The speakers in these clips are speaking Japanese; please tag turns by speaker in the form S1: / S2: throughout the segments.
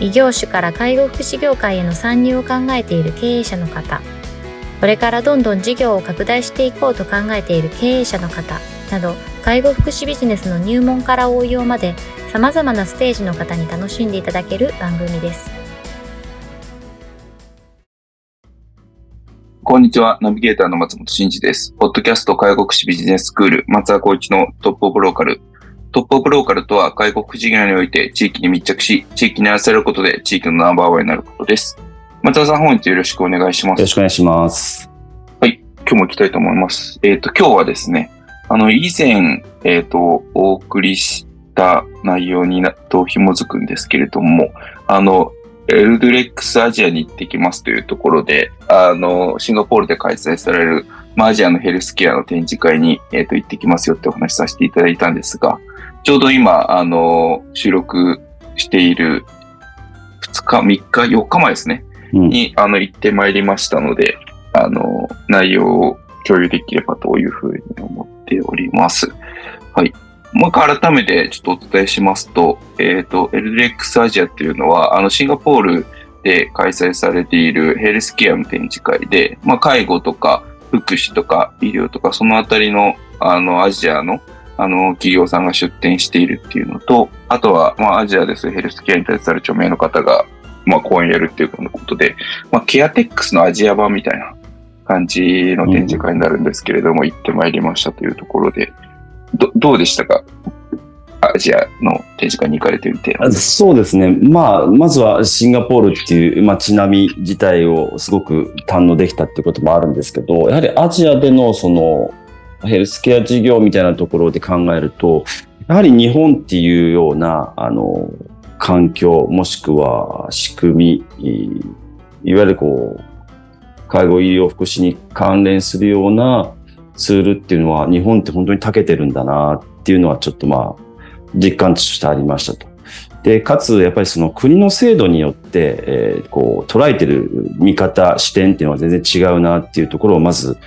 S1: 異業種から介護福祉業界への参入を考えている経営者の方、これからどんどん事業を拡大していこうと考えている経営者の方など、介護福祉ビジネスの入門から応用まで様々なステージの方に楽しんでいただける番組です。
S2: こんにちは。ナビゲーターの松本慎二です。ポッドキャスト介護福祉ビジネススクール松田光一のトップオブローカルトップオブローカルとは、外国事業において地域に密着し、地域に合わせることで地域のナンバーワンになることです。松田さん、本日よろしくお願いします。
S3: よろしくお願いします。
S2: はい、今日も行きたいと思います。えっ、ー、と、今日はですね、あの、以前、えっ、ー、と、お送りした内容になと紐づくんですけれども、あの、エルドレックスアジアに行ってきますというところで、あの、シンガポールで開催される、まあ、アジアのヘルスケアの展示会に、えっ、ー、と、行ってきますよってお話しさせていただいたんですが、ちょうど今、あの、収録している2日、3日、4日前ですね、うん、に、あの、行ってまいりましたので、あの、内容を共有できればというふうに思っております。はい。もう一回改めてちょっとお伝えしますと、えっ、ー、と、LDX アジアっていうのは、あの、シンガポールで開催されているヘルスケアの展示会で、まあ、介護とか福祉とか医療とか、そのあたりの、あの、アジアのあの、企業さんが出展しているっていうのと、あとは、まあ、アジアですヘルスケアに対する著名の方が、まあ、講演やるっていうことで、まあ、ケアテックスのアジア版みたいな感じの展示会になるんですけれども、うん、行ってまいりましたというところで、ど、どうでしたか？アジアの展示会に行かれてみて。
S3: そうですね。まあ、まずはシンガポールっていう街並み自体をすごく堪能できたっていうこともあるんですけど、やはりアジアでのそのヘルスケア事業みたいなところで考えると、やはり日本っていうような、あの、環境、もしくは仕組み、いわゆるこう、介護医療福祉に関連するようなツールっていうのは、日本って本当に長けてるんだなっていうのはちょっとまあ、実感としてありましたと。で、かつ、やっぱりその国の制度によって、えー、こう、捉えてる見方、視点っていうのは全然違うなっていうところをまず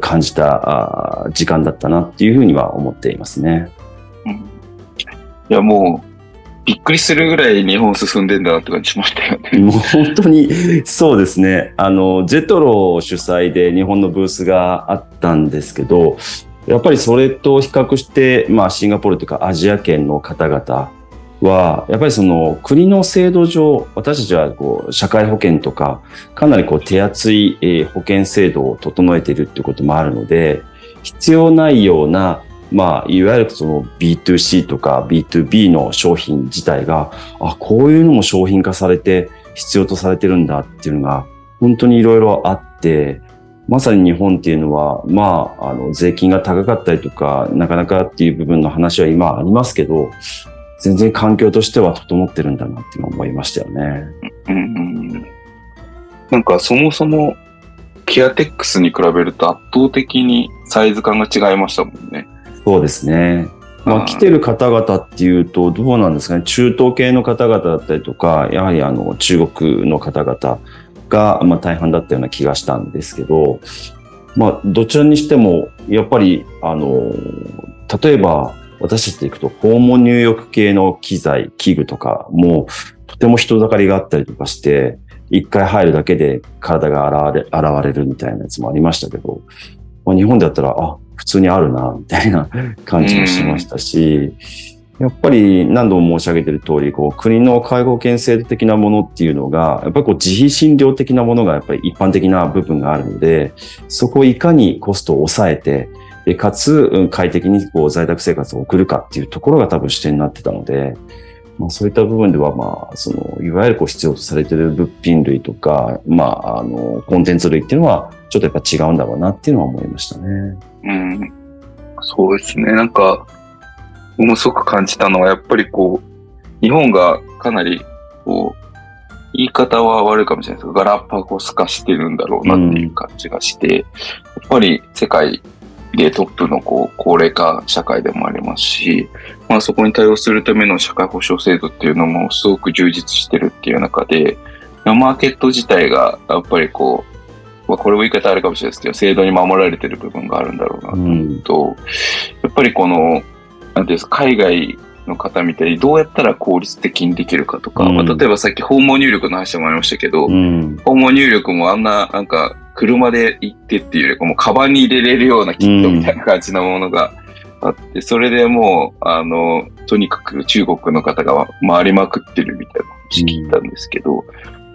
S3: 感じた時間だったなっていうふうには思っていますね。
S2: うん、いや、もう、びっくりするぐらい日本進んでんだなって感じしましたよね。
S3: もう本当にそうですね。あの、ジェトロ主催で日本のブースがあったんですけど、やっぱりそれと比較して、まあシンガポールというかアジア圏の方々、は、やっぱりその国の制度上、私たちはこう社会保険とか、かなりこう手厚い保険制度を整えているっていうこともあるので、必要ないような、まあ、いわゆるその B2C とか B2B の商品自体が、あ、こういうのも商品化されて必要とされてるんだっていうのが、本当にいろいろあって、まさに日本っていうのは、まあ、あの、税金が高かったりとか、なかなかっていう部分の話は今ありますけど、全然環境としては整ってるんだなって思いましたよね。うん、
S2: なんかそもそもケアテックスに比べると圧倒的にサイズ感が違いましたもんね。
S3: そうですね。まあ、来てる方々っていうと、どうなんですかね。中東系の方々だったりとか、やはりあの、中国の方々が、まあ、大半だったような気がしたんですけど、まあ、どちらにしても、やっぱり、あの、例えば、私たちで行くと訪問入浴系の機材、器具とかもとても人だかりがあったりとかして、一回入るだけで体が現れ現れるみたいなやつもありましたけど、まあ、日本でやったら、あ、普通にあるな、みたいな 感じもしましたし、やっぱり何度も申し上げている通り、こう国の介護健制度的なものっていうのが、やっぱりこう自費診療的なものがやっぱり一般的な部分があるので、そこをいかにコストを抑えて、で、かつ、快適にこう在宅生活を送るかっていうところが多分視点になってたので、まあ、そういった部分では、まあ、その、いわゆるこう必要とされている物品類とか、まあ、あの、コンテンツ類っていうのは、ちょっとやっぱ違うんだろうなっていうのは思いましたね。
S2: うん。そうですね。なんか、ものすごく感じたのは、やっぱりこう、日本がかなり、こう、言い方は悪いかもしれないですが、ガラパゴス化してるんだろうなっていう感じがして、やっぱり世界でトップのこう高齢化社会でもありますし、まあそこに対応するための社会保障制度っていうのもすごく充実してるっていう中で、マーケット自体がやっぱりこう、まあ、これも言い方あるかもしれないですけど、制度に守られてる部分があるんだろうなと思うと、やっぱりこの、なんていうんですか、海外の方みたいにどうやったら効率的にできるかとか、
S3: うん
S2: まあ、例えばさっき訪問入力の話もありましたけど、
S3: うん。
S2: 訪問入力もあんな、なんか、車で行ってっていうよりかもう、カバンに入れれるようなキットみたいな感じのものがあって、それでもう、あの、とにかく中国の方が回りまくってるみたいな話聞いたんですけど、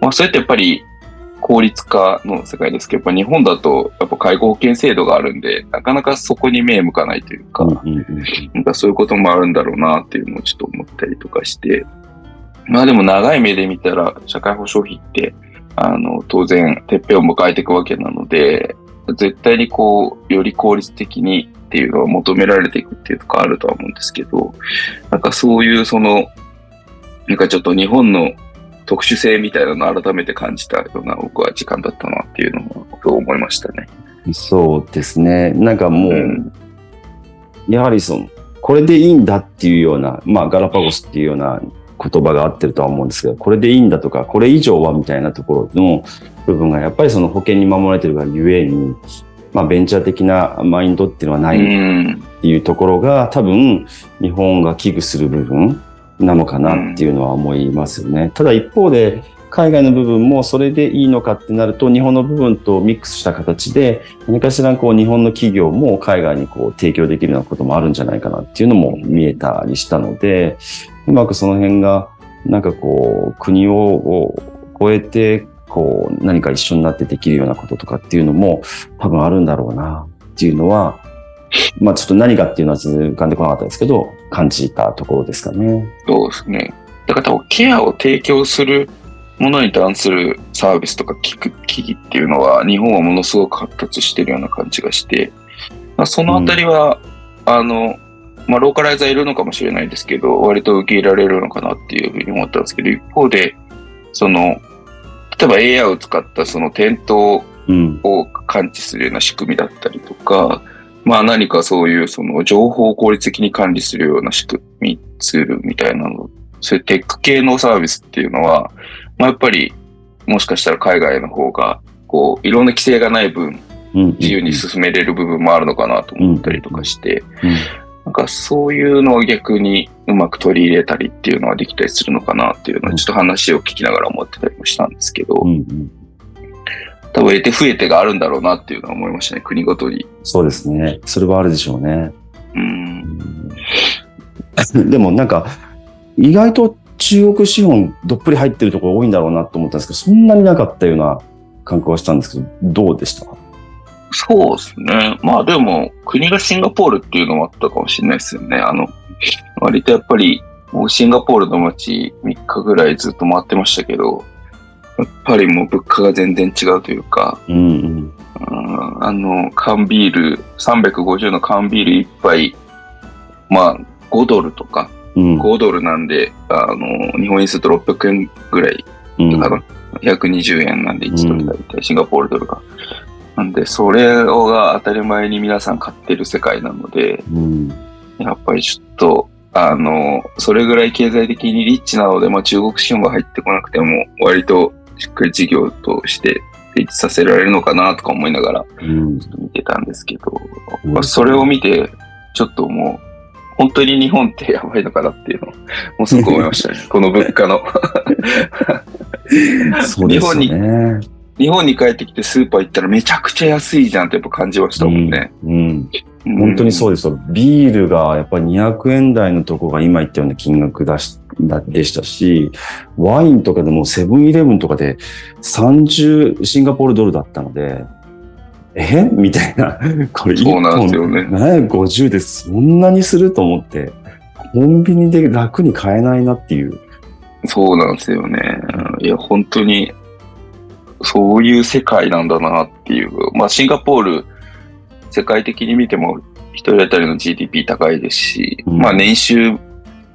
S2: まあ、それってやっぱり、効率化の世界ですけど、やっぱ日本だと、やっぱ介護保険制度があるんで、なかなかそこに目向かないというか、なんかそういうこともあるんだろうなっていうのをちょっと思ったりとかして、まあでも長い目で見たら社会保障費って、あの、当然、てっぺんを迎えていくわけなので、絶対にこう、より効率的にっていうのは求められていくっていうところあるとは思うんですけど、なんかそういうその、なんかちょっと日本の特殊性みたいなのを改めて感じたような僕は時間だったなっていうのをそう思いましたね。
S3: うんそうですね。なんかもう、
S2: うん
S3: やはりその、これでいいんだっていうような、まあガラパゴスっていうような言葉が合ってるとは思うんですけど、これでいいんだとか、これ以上はみたいなところの部分がやっぱりその保険に守られてるがゆえに、まあベンチャー的なマインドっていうのはないっ。ていうところが多分日本が危惧する部分なのかなっていうのは思いますよね。ただ一方で海外の部分もそれでいいのかってなると日本の部分とミックスした形で何かしらこう日本の企業も海外にこう提供できるようなこともあるんじゃないかなっていうのも見えたりしたのでうまくその辺がなんかこう国を超えてこう何か一緒になってできるようなこととかっていうのも多分あるんだろうなっていうのはまあちょっと何かっていうのは浮かんでこなかったですけど、感じたところですかね。
S2: そうですね。だから多分ケアを提供するものに関するサービスとか聞く機器っていうのは日本はものすごく発達してるような感じがして、まあ、そのあたりは、あの、まあ、ローカライザーいるのかもしれないですけど、割と受け入れられるのかなっていうふうに思ったんですけど、一方で、その、例えば AI を使ったその店頭
S3: うん。
S2: を感知するような仕組みだったりとか、まあ何かそういうその情報を効率的に管理するような仕組み、ツールみたいなの、そういうテック系のサービスっていうのは、まあやっぱりもしかしたら海外の方が、こう、いろんな規制がない分、
S3: うん。
S2: 自由に進めれる部分もあるのかなと思ったりとかして、
S3: うん。
S2: なんかそういうのを逆にうまく取り入れたりっていうのはできたりするのかなっていうのをちょっと話を聞きながら思ってたりもしたんですけど、
S3: うん。うん。
S2: 多分得て増えてがあるんだろうなっていうのは思いましたね、国ごとに。
S3: そうですね。それはあるでしょうね。
S2: うん。
S3: うん でもなんか、意外と中国資本どっぷり入ってるところ多いんだろうなと思ったんですけど、そんなになかったような感覚はしたんですけど、どうでした？
S2: そうですね。まあでも、国がシンガポールっていうのもあったかもしれないですよね。あの、割とやっぱり、もうシンガポールの街3日ぐらいずっと回ってましたけど、やっぱりもう物価が全然違うというか、
S3: うんうん。
S2: うんあの、缶ビール、350の缶ビール1杯、まあ5ドルとか、
S3: うん。
S2: 5ドルなんで、あの、日本円すると600円ぐらい
S3: うん
S2: かな。120円なんで1ドルだいたいシンガポールドルが。なんで、それが当たり前に皆さん買ってる世界なので、
S3: うん。
S2: やっぱりちょっと、あの、それぐらい経済的にリッチなので、まあ中国資本が入ってこなくても、割としっかり事業として成立させられるのかなとか思いながら
S3: うん。
S2: ちょっと見てたんですけど、
S3: うん
S2: まあ、それを見て、ちょっともう、本当に日本ってやばいのかなっていうのを、もうすごく思いましたね。この物価の。
S3: そうですよね。
S2: 日本に帰ってきてスーパー行ったらめちゃくちゃ安いじゃんってやっぱ感じましたもんね。
S3: うん。うん本当にそうですよ。ビールがやっぱり200円台のとこが今言ったような金額だしだでしたし、ワインとかでもセブンイレブンとかで30シンガポールドルだったので、え？みたいな。これ1
S2: そうなんですよ
S3: 本
S2: ね
S3: 750でそんなにすると思って、コンビニで楽に買えないなっていう。
S2: そうなんですよね。いや、本当に、そういう世界なんだなっていう。まあ、シンガポール、世界的に見ても、一人当たりの GDP 高いですし、
S3: うん
S2: まあ、年収、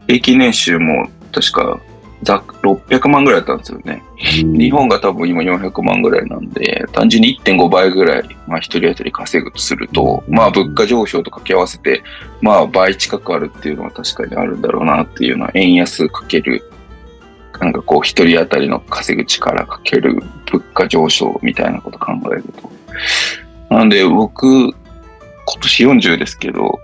S2: 平均年収も確かざっ600万ぐらいだったんですよね。日本が多分今400万ぐらいなんで、単純に1.5倍ぐらい、まあ一人当たり稼ぐとすると、まあ物価上昇と掛け合わせて、まあ倍近くあるっていうのは確かにあるんだろうなっていうのは、円安かける、なんかこう一人当たりの稼ぐ力かける物価上昇みたいなこと考えると。なんで僕、今年40ですけど、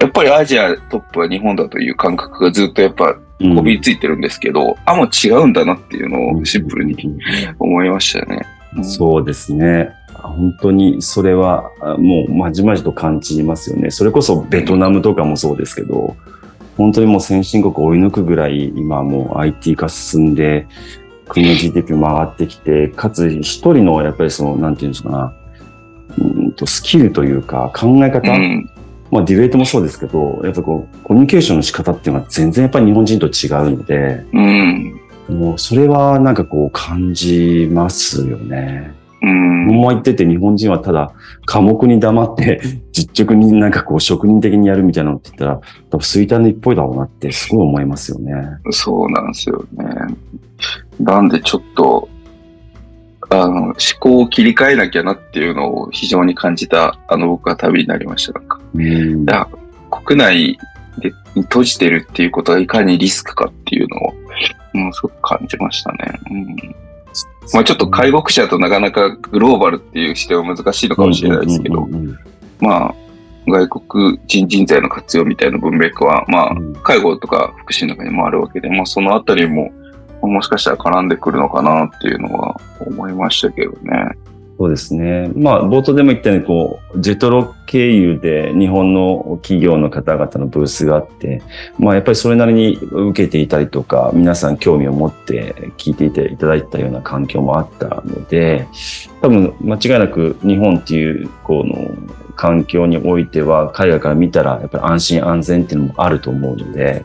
S2: やっぱりアジアトップは日本だという感覚がずっとやっぱこびりついてるんですけど、うん、あ、もう違うんだなっていうのをシンプルに思いましたね。
S3: うん、そうですね。本当にそれはもうまじまじと感じますよね。それこそベトナムとかもそうですけど、本当にもう先進国追い抜くぐらい今もう IT 化進んで、国の GDP 回ってきて、かつ一人のやっぱりその、なんていうんですかな、うんとスキルというか考え方、うん、まあディベートもそうですけど、やっぱこう、コミュニケーションの仕方っていうのは全然やっぱり日本人と違うので、うん、もうそれはなんかこう感じますよね。うん。も言ってて日本人はただ科目に黙って実直になんかこう職人的にやるみたいなのって言ったら、多分衰退の一方だろうなってすごい思いますよね。
S2: そうなんですよね。なんでちょっと、あの、思考を切り替えなきゃなっていうのを非常に感じた、あの、僕は旅になりました。なんか。うん。国内で閉じてるっていうことがいかにリスクかっていうのを、もうすごく感じましたね。うん。まあちょっと介護者となかなかグローバルっていう視点は難しいのかもしれないですけど、まあ、外国人人材の活用みたいな文脈は、まあ、介護とか福祉の中にもあるわけで、まあそのあたりも、もしかしたら絡んでくるのかなっていうのは思いましたけどね。
S3: そうですね。まあ、冒頭でも言ったように、こう、ジェトロ経由で日本の企業の方々のブースがあって、まあ、やっぱりそれなりに受けていたりとか、皆さん興味を持って聞いていていただいたような環境もあったので、多分、間違いなく日本っていう、この、環境においては、海外から見たら、やっぱり安心安全っていうのもあると思うので、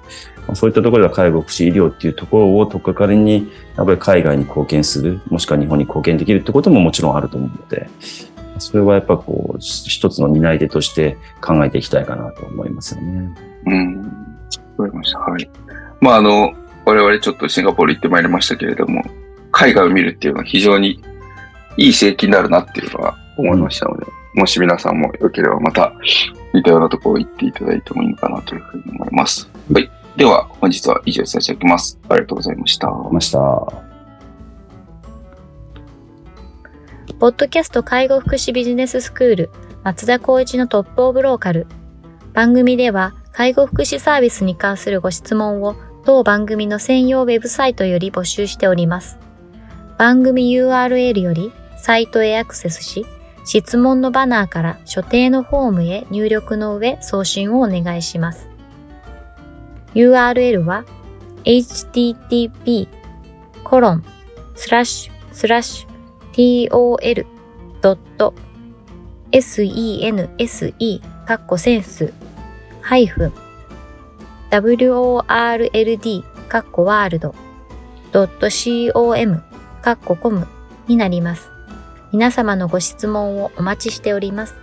S3: そういったところでは介護、福祉、医療っていうところをとっかかりに、やっぱり海外に貢献する、もしくは日本に貢献できるってことももちろんあると思うので、それはやっぱこう、一つの担い手として考えていきたいかなと思いますよね。
S2: うん。わかりました。はい。まあ、あの、我々ちょっとシンガポール行ってまいりましたけれども、海外を見るっていうのは非常にいい刺激になるなっていうのは思いましたので、もし皆さんもよければまた似たようなところ行っていただいてもいいのかなというふうに思います。はい。では、本日は以上させていただきます。ありがとうございました。
S3: ました。
S1: ポッドキャスト介護福祉ビジネススクール松田光一のトップオブローカル。番組では介護福祉サービスに関するご質問を当番組の専用ウェブサイトより募集しております。番組 URL よりサイトへアクセスし、質問のバナーから所定のフォームへ入力の上送信をお願いします。URL は http コロンスラッシュスラッシュ tol.sense カッコセンスハイフン world カッコワールド .com カッココムになります。皆様のご質問をお待ちしております。